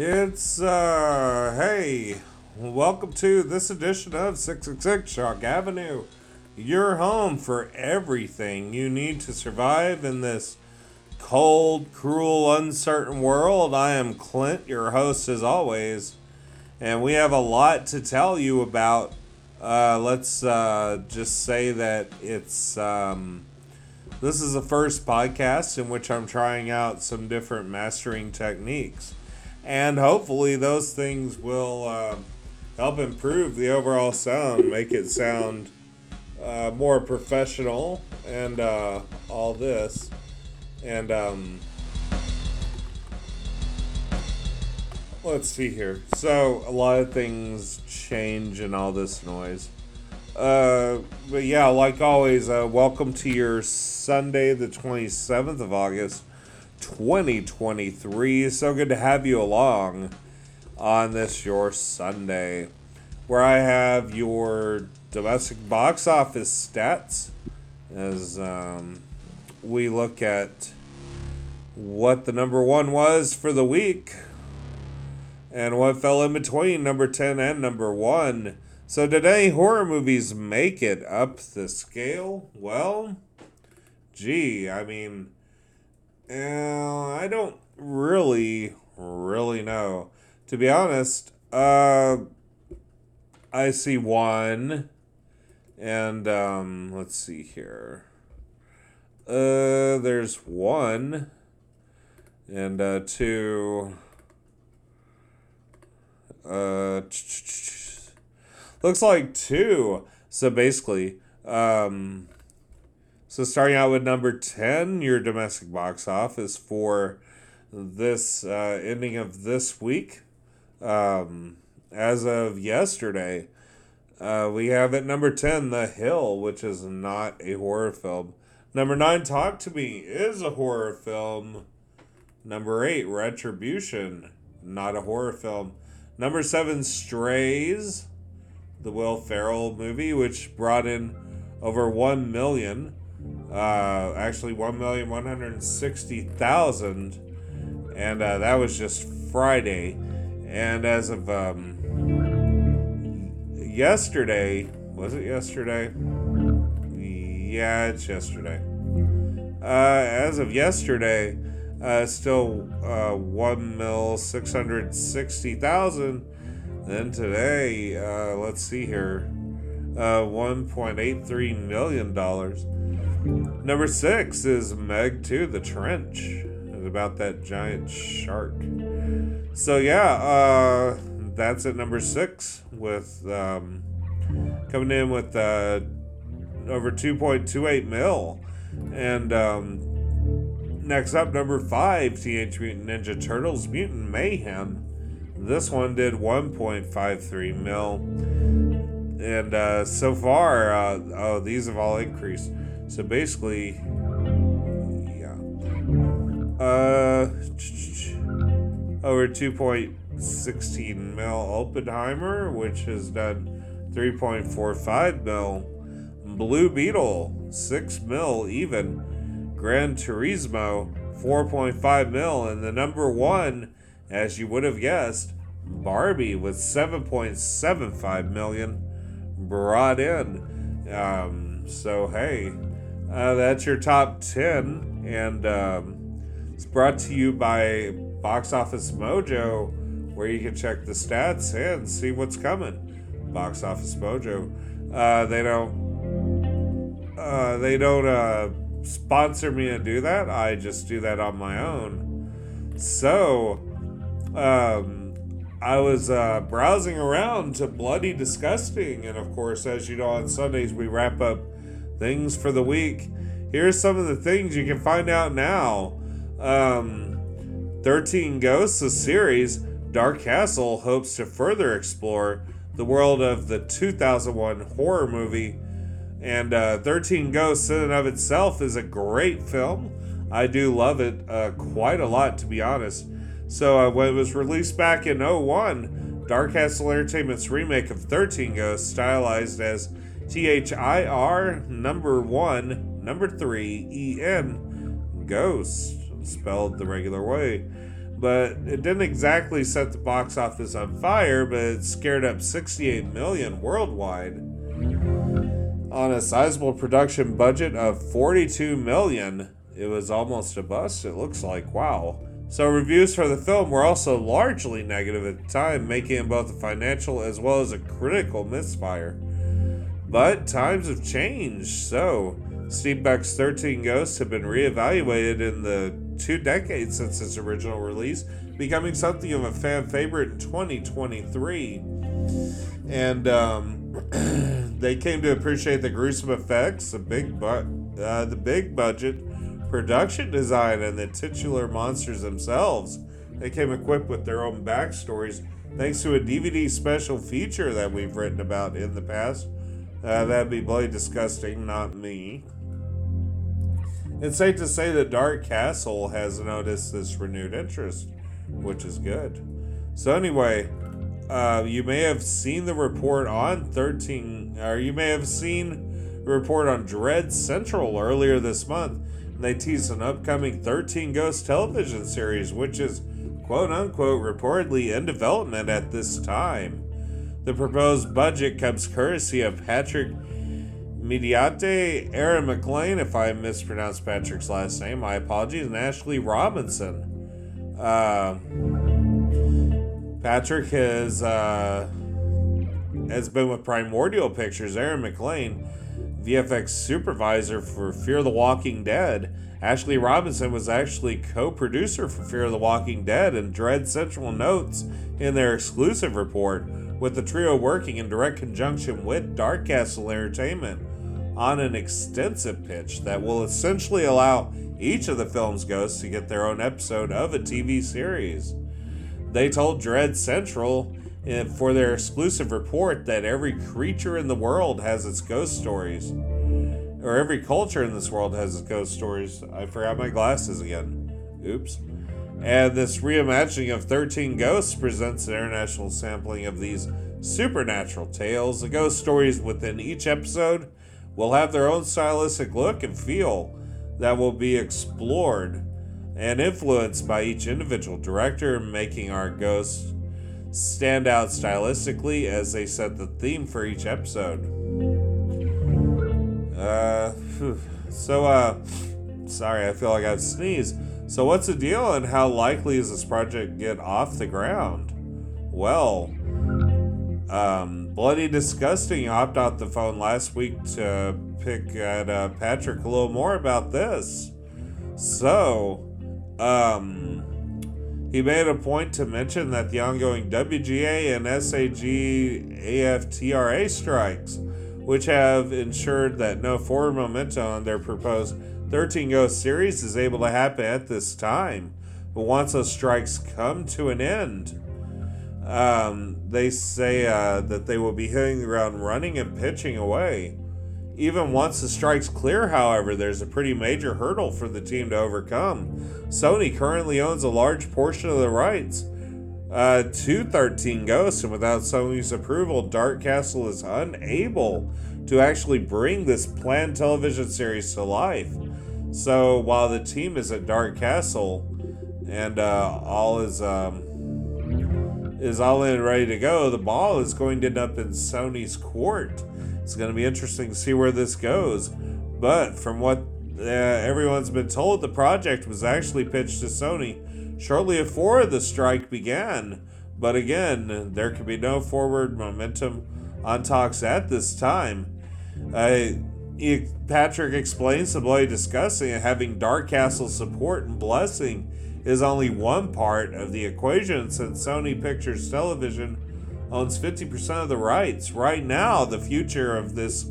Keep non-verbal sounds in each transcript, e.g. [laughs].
It's, uh, hey, welcome to this edition of 666 Shock Avenue, your home for everything you need to survive in this cold, cruel, uncertain world. I am Clint, your host as always, and we have a lot to tell you about. Uh, let's uh, just say that it's um, this is the first podcast in which I'm trying out some different mastering techniques. And hopefully, those things will uh, help improve the overall sound, make it sound uh, more professional, and uh, all this. And um, let's see here. So, a lot of things change in all this noise. Uh, but yeah, like always, uh, welcome to your Sunday, the 27th of August, 2023. So good to have you along on this, your Sunday, where I have your domestic box office stats as um, we look at what the number one was for the week and what fell in between number 10 and number one. So today, horror movies make it up the scale? Well, gee, I mean, uh, I don't really, really know. To be honest, uh, I see one, and um, let's see here. Uh, there's one, and uh, two. Uh, [tsk] looks like two. So basically, um, so starting out with number 10, your domestic box office for this uh, ending of this week. Um, as of yesterday, uh, we have at number 10, The Hill, which is not a horror film. Number 9, Talk to Me, is a horror film. Number 8, Retribution, not a horror film. Number 7, Strays, the Will Ferrell movie, which brought in over 1 million. Uh, actually, 1,160,000. And uh, that was just Friday. And as of um, yesterday, was it yesterday? Yeah, it's yesterday. Uh, as of yesterday, uh, still uh, one mil six hundred sixty thousand. Then today, uh, let's see here, uh, one point eight three million dollars. Number six is Meg Two: The Trench. It's about that giant shark. So yeah, uh, that's at number six with um, coming in with uh, over two point two eight mil, and um, Next up, number five, Teenage Mutant Ninja Turtles Mutant Mayhem. This one did 1.53 mil. And uh, so far, uh, oh, these have all increased. So basically, yeah. Uh, over 2.16 mil Oppenheimer, which has done 3.45 mil. Blue Beetle, 6 mil even. Gran Turismo 4.5 mil, and the number one, as you would have guessed, Barbie with 7.75 million brought in. Um, so hey, uh, that's your top 10, and um, it's brought to you by Box Office Mojo, where you can check the stats and see what's coming. Box Office Mojo. Uh, they don't. Uh, they don't. Uh, sponsor me to do that. I just do that on my own. So, um, I was uh, browsing around to Bloody Disgusting, and of course, as you know, on Sundays we wrap up things for the week. Here's some of the things you can find out now. Um, 13 Ghosts, a series, Dark Castle hopes to further explore the world of the 2001 horror movie and uh, 13 Ghosts, in and of itself, is a great film. I do love it uh, quite a lot, to be honest. So, uh, when it was released back in 01, Dark Castle Entertainment's remake of 13 Ghosts, stylized as T H I R number one, number three, E N, Ghost, spelled the regular way. but it didn't exactly set the box office on fire, but it scared up 68 million worldwide. On a sizable production budget of 42 million, it was almost a bust, it looks like. Wow. So, reviews for the film were also largely negative at the time, making it both a financial as well as a critical misfire. But times have changed, so Steve Beck's 13 Ghosts have been reevaluated in the two decades since its original release, becoming something of a fan favorite in 2023. And um, [clears throat] they came to appreciate the gruesome effects, the big, bu- uh, the big budget production design and the titular monsters themselves. They came equipped with their own backstories thanks to a DVD special feature that we've written about in the past. Uh, that'd be bloody disgusting, not me. It's safe to say that Dark Castle has noticed this renewed interest, which is good. So, anyway, uh, you may have seen the report on 13, or you may have seen the report on Dread Central earlier this month And they teased an upcoming 13 Ghost television series, which is quote unquote reportedly in development at this time. The proposed budget comes courtesy of Patrick Mediate, Aaron McLean, if I mispronounced Patrick's last name, my apologies, and Ashley Robinson. Uh, Patrick has uh, has been with Primordial Pictures. Aaron McLean VFX supervisor for Fear the Walking Dead. Ashley Robinson was actually co producer for Fear the Walking Dead and Dread Central Notes in their exclusive report, with the trio working in direct conjunction with Dark Castle Entertainment on an extensive pitch that will essentially allow each of the film's ghosts to get their own episode of a TV series. They told Dread Central eh, for their exclusive report that every creature in the world has its ghost stories. Or every culture in this world has its ghost stories. I forgot my glasses again. Oops. And this reimagining of 13 Ghosts presents an international sampling of these supernatural tales. The ghost stories within each episode will have their own stylistic look and feel that will be explored and influenced by each individual director, making our ghosts stand out stylistically as they set the theme for each episode. Uh, so, uh, sorry, I feel like I've sneezed. So, what's the deal and how likely is this project get off the ground? Well, um, Bloody Disgusting hopped out the phone last week to pick at uh, Patrick a little more about this. So, um, he made a point to mention that the ongoing WGA and SAG AFTRA strikes, which have ensured that no forward momentum on their proposed 13 Ghost series is able to happen at this time. But once those strikes come to an end, um, they say uh, that they will be hitting the ground running and pitching away. Even once the strike's clear, however, there's a pretty major hurdle for the team to overcome. Sony currently owns a large portion of the rights uh, to 13 Ghosts, and without Sony's approval, Dark Castle is unable to actually bring this planned television series to life. So while the team is at Dark Castle and uh, all is um, is all in ready to go, the ball is going to end up in Sony's court. It's going to be interesting to see where this goes. But from what uh, everyone's been told, the project was actually pitched to Sony shortly before the strike began. But again, there could be no forward momentum on talks at this time. Uh, Patrick explains to Bloody Disgusting having Dark Castle support and blessing is only one part of the equation since Sony Pictures Television owns 50% of the rights. Right now, the future of this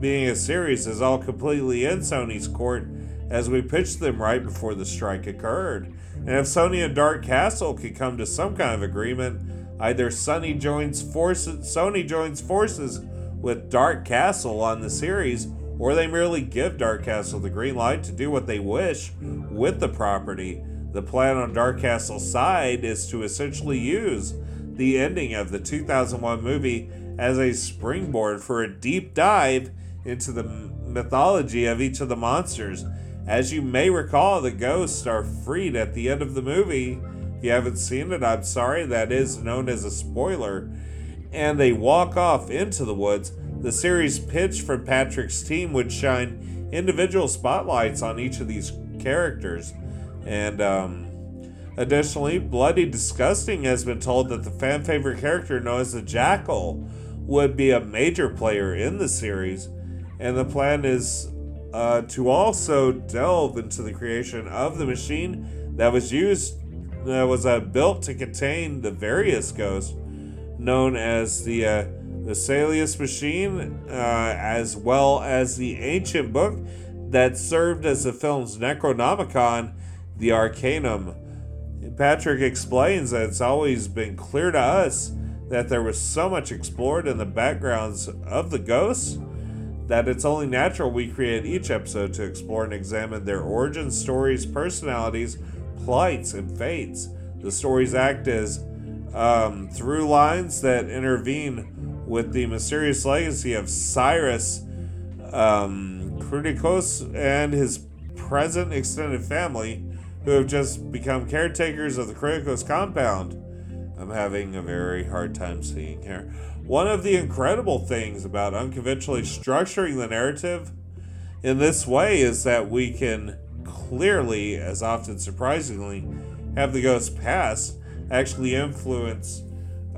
being a series is all completely in Sony's court as we pitched them right before the strike occurred. And if Sony and Dark Castle could come to some kind of agreement, either Sony joins forces Sony joins forces with Dark Castle on the series, or they merely give Dark Castle the green light to do what they wish with the property. The plan on Dark Castle's side is to essentially use the ending of the 2001 movie as a springboard for a deep dive into the mythology of each of the monsters. As you may recall, the ghosts are freed at the end of the movie If you haven't seen it, I'm sorry, that is known as a spoiler. And they walk off into the woods. The series pitch from Patrick's team would shine individual spotlights on each of these characters. And um, additionally, Bloody Disgusting has been told that the fan favorite character known as the Jackal would be a major player in the series. And the plan is uh, to also delve into the creation of the machine that was used, that was uh, built to contain the various ghosts, known as the uh, the Basileus machine, uh, as well as the ancient book that served as the film's Necronomicon, the Arcanum. Patrick explains that it's always been clear to us that there was so much explored in the backgrounds of the ghosts that it's only natural we create each episode to explore and examine their origin stories, personalities, plights, and fates. The stories act as um, through lines that intervene with the mysterious legacy of Cyrus um, and his present extended family, who have just become caretakers of the Kriticos compound. I'm having a very hard time seeing here. One of the incredible things about unconventionally structuring the narrative in this way is that we can clearly, as often surprisingly, have the ghost past actually influence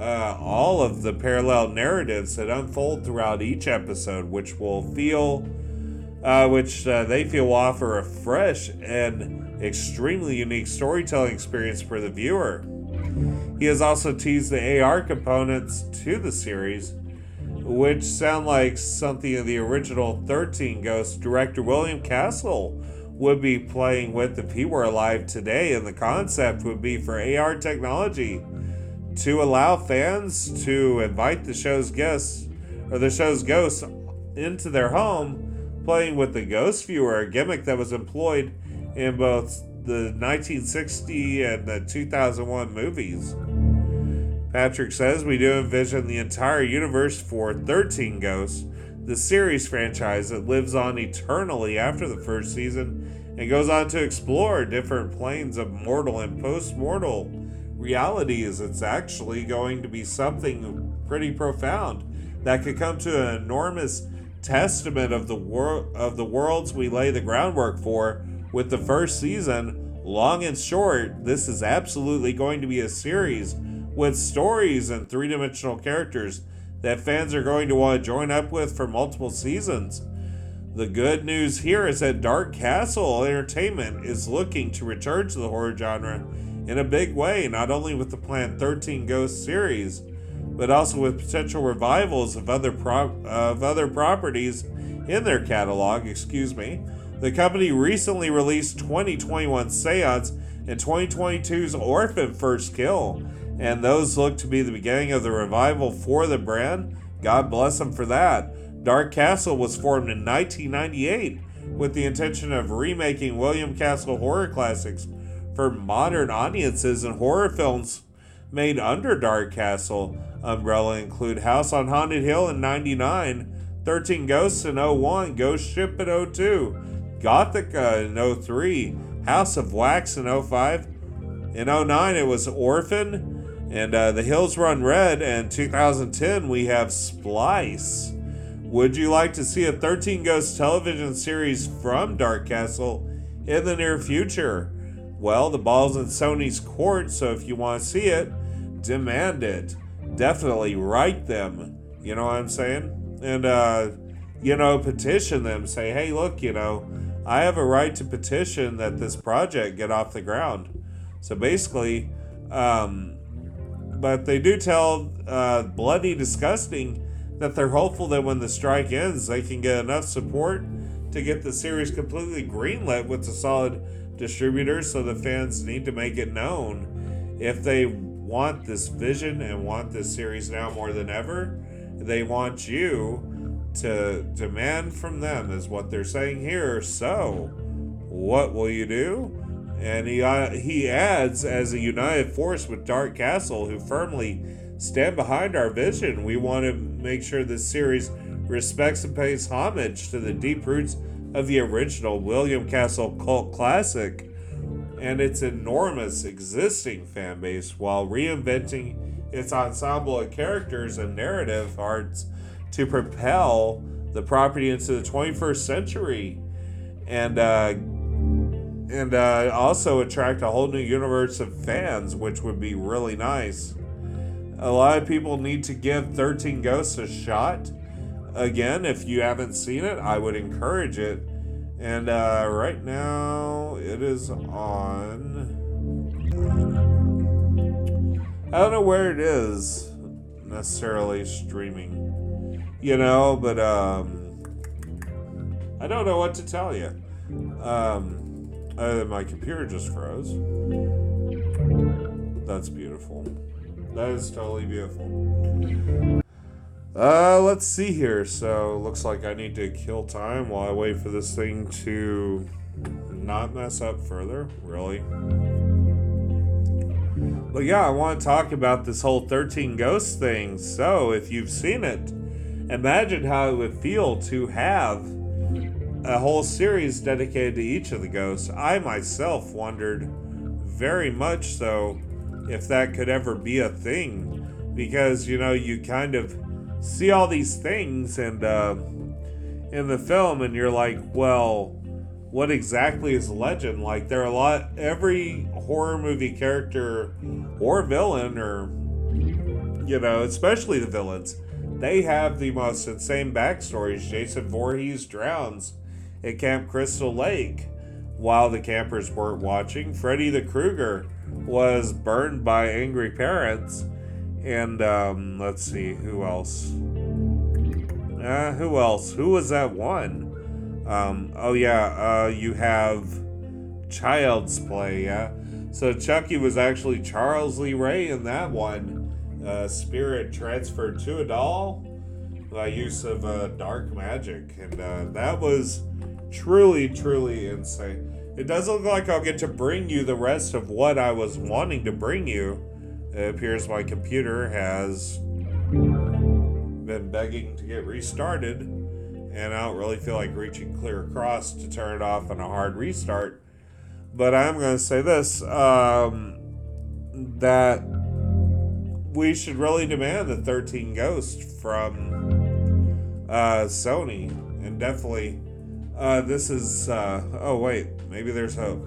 uh, all of the parallel narratives that unfold throughout each episode, which will feel, uh, which uh, they feel will offer a fresh and extremely unique storytelling experience for the viewer. He has also teased the AR components to the series, which sound like something of the original 13 Ghost director William Castle would be playing with if he were alive today, and the concept would be for AR technology to allow fans to invite the show's guests or the show's ghosts into their home, playing with the ghost viewer, a gimmick that was employed in both the 1960 and the 2001 movies. Patrick says we do envision the entire universe for 13 Ghosts, the series franchise that lives on eternally after the first season and goes on to explore different planes of mortal and post mortal realities. It's actually going to be something pretty profound that could come to an enormous testament of the world of the worlds we lay the groundwork for with the first season. Long and short, this is absolutely going to be a series with stories and three dimensional characters that fans are going to want to join up with for multiple seasons. The good news here is that Dark Castle Entertainment is looking to return to the horror genre in a big way, not only with the planned 13 Ghost series, but also with potential revivals of other pro- of other properties in their catalog, excuse me. The company recently released 2021 Seance and 2022's Orphan First Kill, and those look to be the beginning of the revival for the brand. God bless them for that. Dark Castle was formed in 1998 with the intention of remaking William Castle horror classics for modern audiences, and horror films made under Dark Castle umbrella include House on Haunted Hill in 99, 13 Ghosts in 01, Ghost Ship in 02, Gothika in 03, House of Wax in 05. In 09, it was Orphan and uh, The Hills Run Red, and 2010 we have Splice. Would you like to see a 13 Ghost television series from Dark Castle in the near future? Well, the ball's in Sony's court, so if you want to see it, demand it. Definitely write them. You know what I'm saying? And, uh, you know, petition them. Say, hey, look, you know, I have a right to petition that this project get off the ground. So basically, um, but they do tell uh, Bloody Disgusting that they're hopeful that when the strike ends, they can get enough support to get the series completely greenlit with a solid distributor. So the fans need to make it known if they want this vision and want this series now more than ever. They want you to demand from them, is what they're saying here. So, what will you do? And he, uh, he adds, as a united force with Dark Castle, who firmly stand behind our vision, we want to make sure this series respects and pays homage to the deep roots of the original William Castle cult classic. and its enormous existing fan base while reinventing its ensemble of characters and narrative arts to propel the property into the 21st century and uh, and uh, also attract a whole new universe of fans, which would be really nice. A lot of people need to give 13 Ghosts a shot. Again, if you haven't seen it, I would encourage it. And uh, right now, it is on. I don't know where it is necessarily streaming, you know, but um, I don't know what to tell you. Um, than my computer just froze. That's beautiful. That is totally beautiful. Uh, let's see here. So, looks like I need to kill time while I wait for this thing to not mess up further. Really? But yeah, I want to talk about this whole 13 Ghosts thing. So, if you've seen it, imagine how it would feel to have a whole series dedicated to each of the ghosts. I myself wondered very much so if that could ever be a thing because you know you kind of see all these things and uh, in the film and you're like well what exactly is legend like there are a lot every horror movie character or villain or you know especially the villains they have the most insane backstories jason Voorhees drowns at Camp Crystal Lake while the campers weren't watching. Freddy the Krueger was burned by angry parents. And um, let's see, who else? Uh, who else? Who was that one? Um, oh, yeah, uh, you have Child's Play, yeah? So Chucky was actually Charles Lee Ray in that one. Uh, spirit transferred to a doll by use of uh, dark magic. And uh, that was truly, truly insane. It does look like I'll get to bring you the rest of what I was wanting to bring you. It appears my computer has been begging to get restarted, and I don't really feel like reaching clear across to turn it off on a hard restart. But I'm going to say this um, that we should really demand the 13 Ghost from uh, Sony, and definitely uh, this is. Uh, oh wait, maybe there's hope.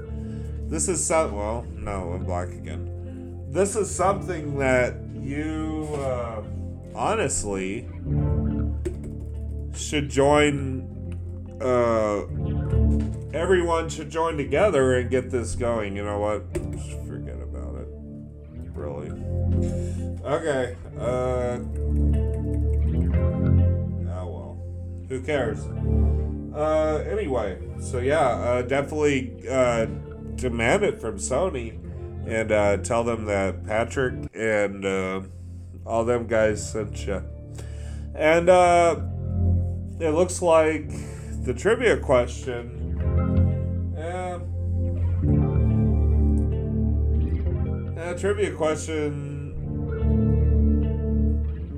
This is some. Well, no, I'm black again. This is something that you uh, honestly should join. Uh, everyone should join together and get this going. You know what? Just forget about it. Really. Okay. Uh. Oh well. Who cares? Uh, anyway, so yeah, uh, definitely uh, demand it from Sony and uh, tell them that Patrick and uh, all them guys sent you. And uh, it looks like the trivia question. Uh, uh, trivia question.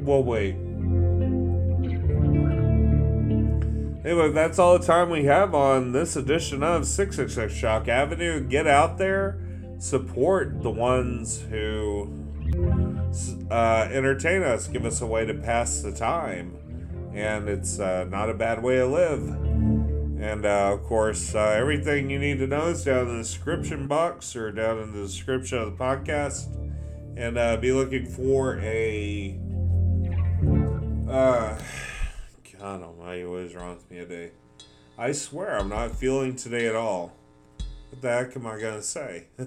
Well, wait. Anyway, that's all the time we have on this edition of 666 Shock Avenue. Get out there, support the ones who uh, entertain us, give us a way to pass the time. And it's uh, not a bad way to live. And uh, of course, uh, everything you need to know is down in the description box or down in the description of the podcast. And uh, be looking for a. Uh, [sighs] God almighty, what is wrong with me today? I swear I'm not feeling today at all. The heck am I going to say? [laughs]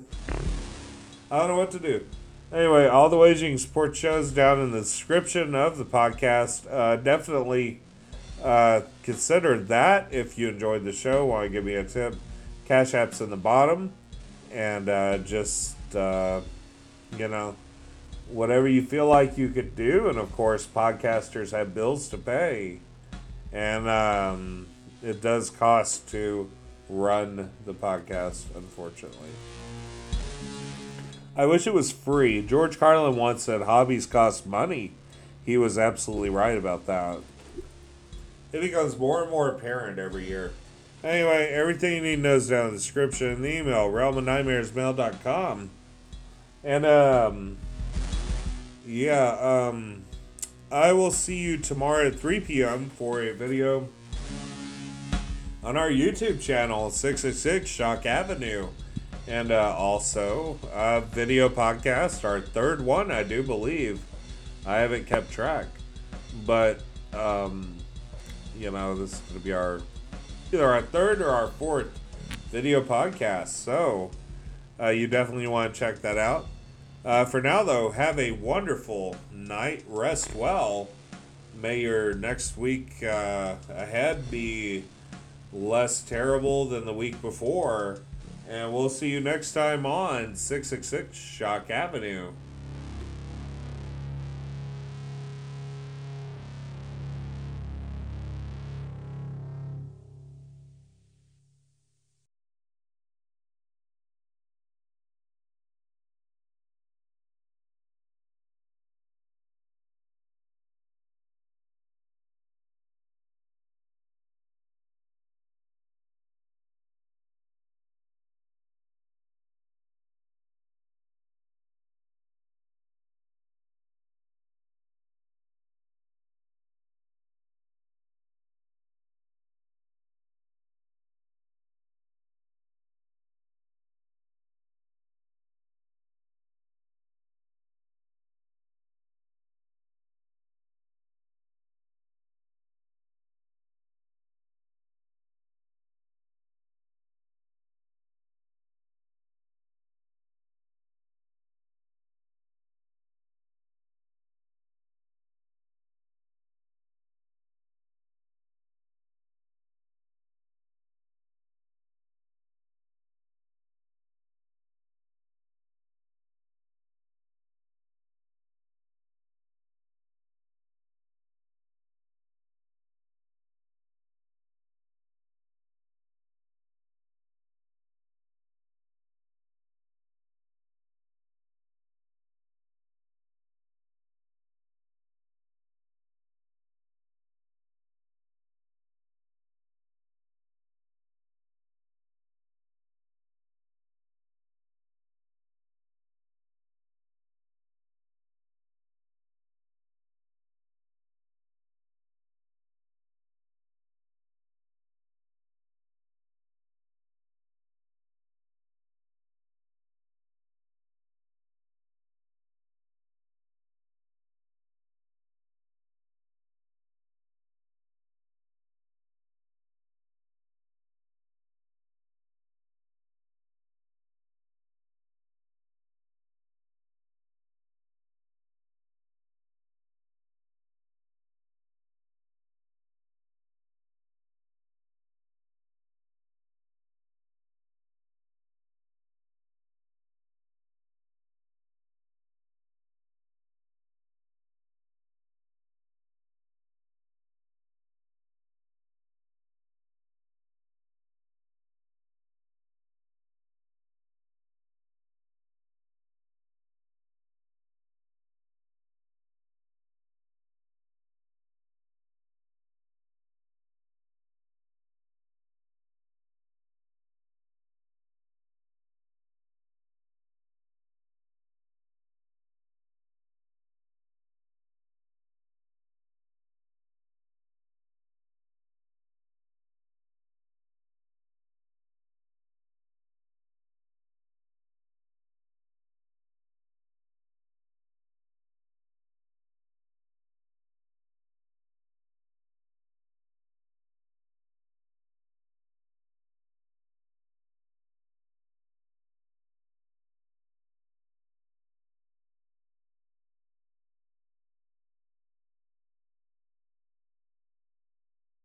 I don't know what to do. Anyway, all the ways you can support shows down in the description of the podcast. Uh, definitely uh, consider that if you enjoyed the show. Want to give me a tip? Cash App's in the bottom. And uh, just, uh, you know, whatever you feel like you could do. And of course, podcasters have bills to pay and um, it does cost to run the podcast, unfortunately. I wish it was free. George Carlin once said hobbies cost money. He was absolutely right about that. It becomes more and more apparent every year. Anyway, everything you need to know is down in the description and the email, realmofnightmaresmail.com. And, um, yeah, um, I will see you tomorrow at 3 p.m. for a video on our YouTube channel, 666 Shock Avenue. And uh, also a video podcast, our third one, I do believe. I haven't kept track. But, um, you know, this is going to be our either our third or our fourth video podcast. So uh, you definitely want to check that out. Uh, for now, though, have a wonderful night. Rest well. May your next week uh, ahead be less terrible than the week before. And we'll see you next time on 666 Shock Avenue.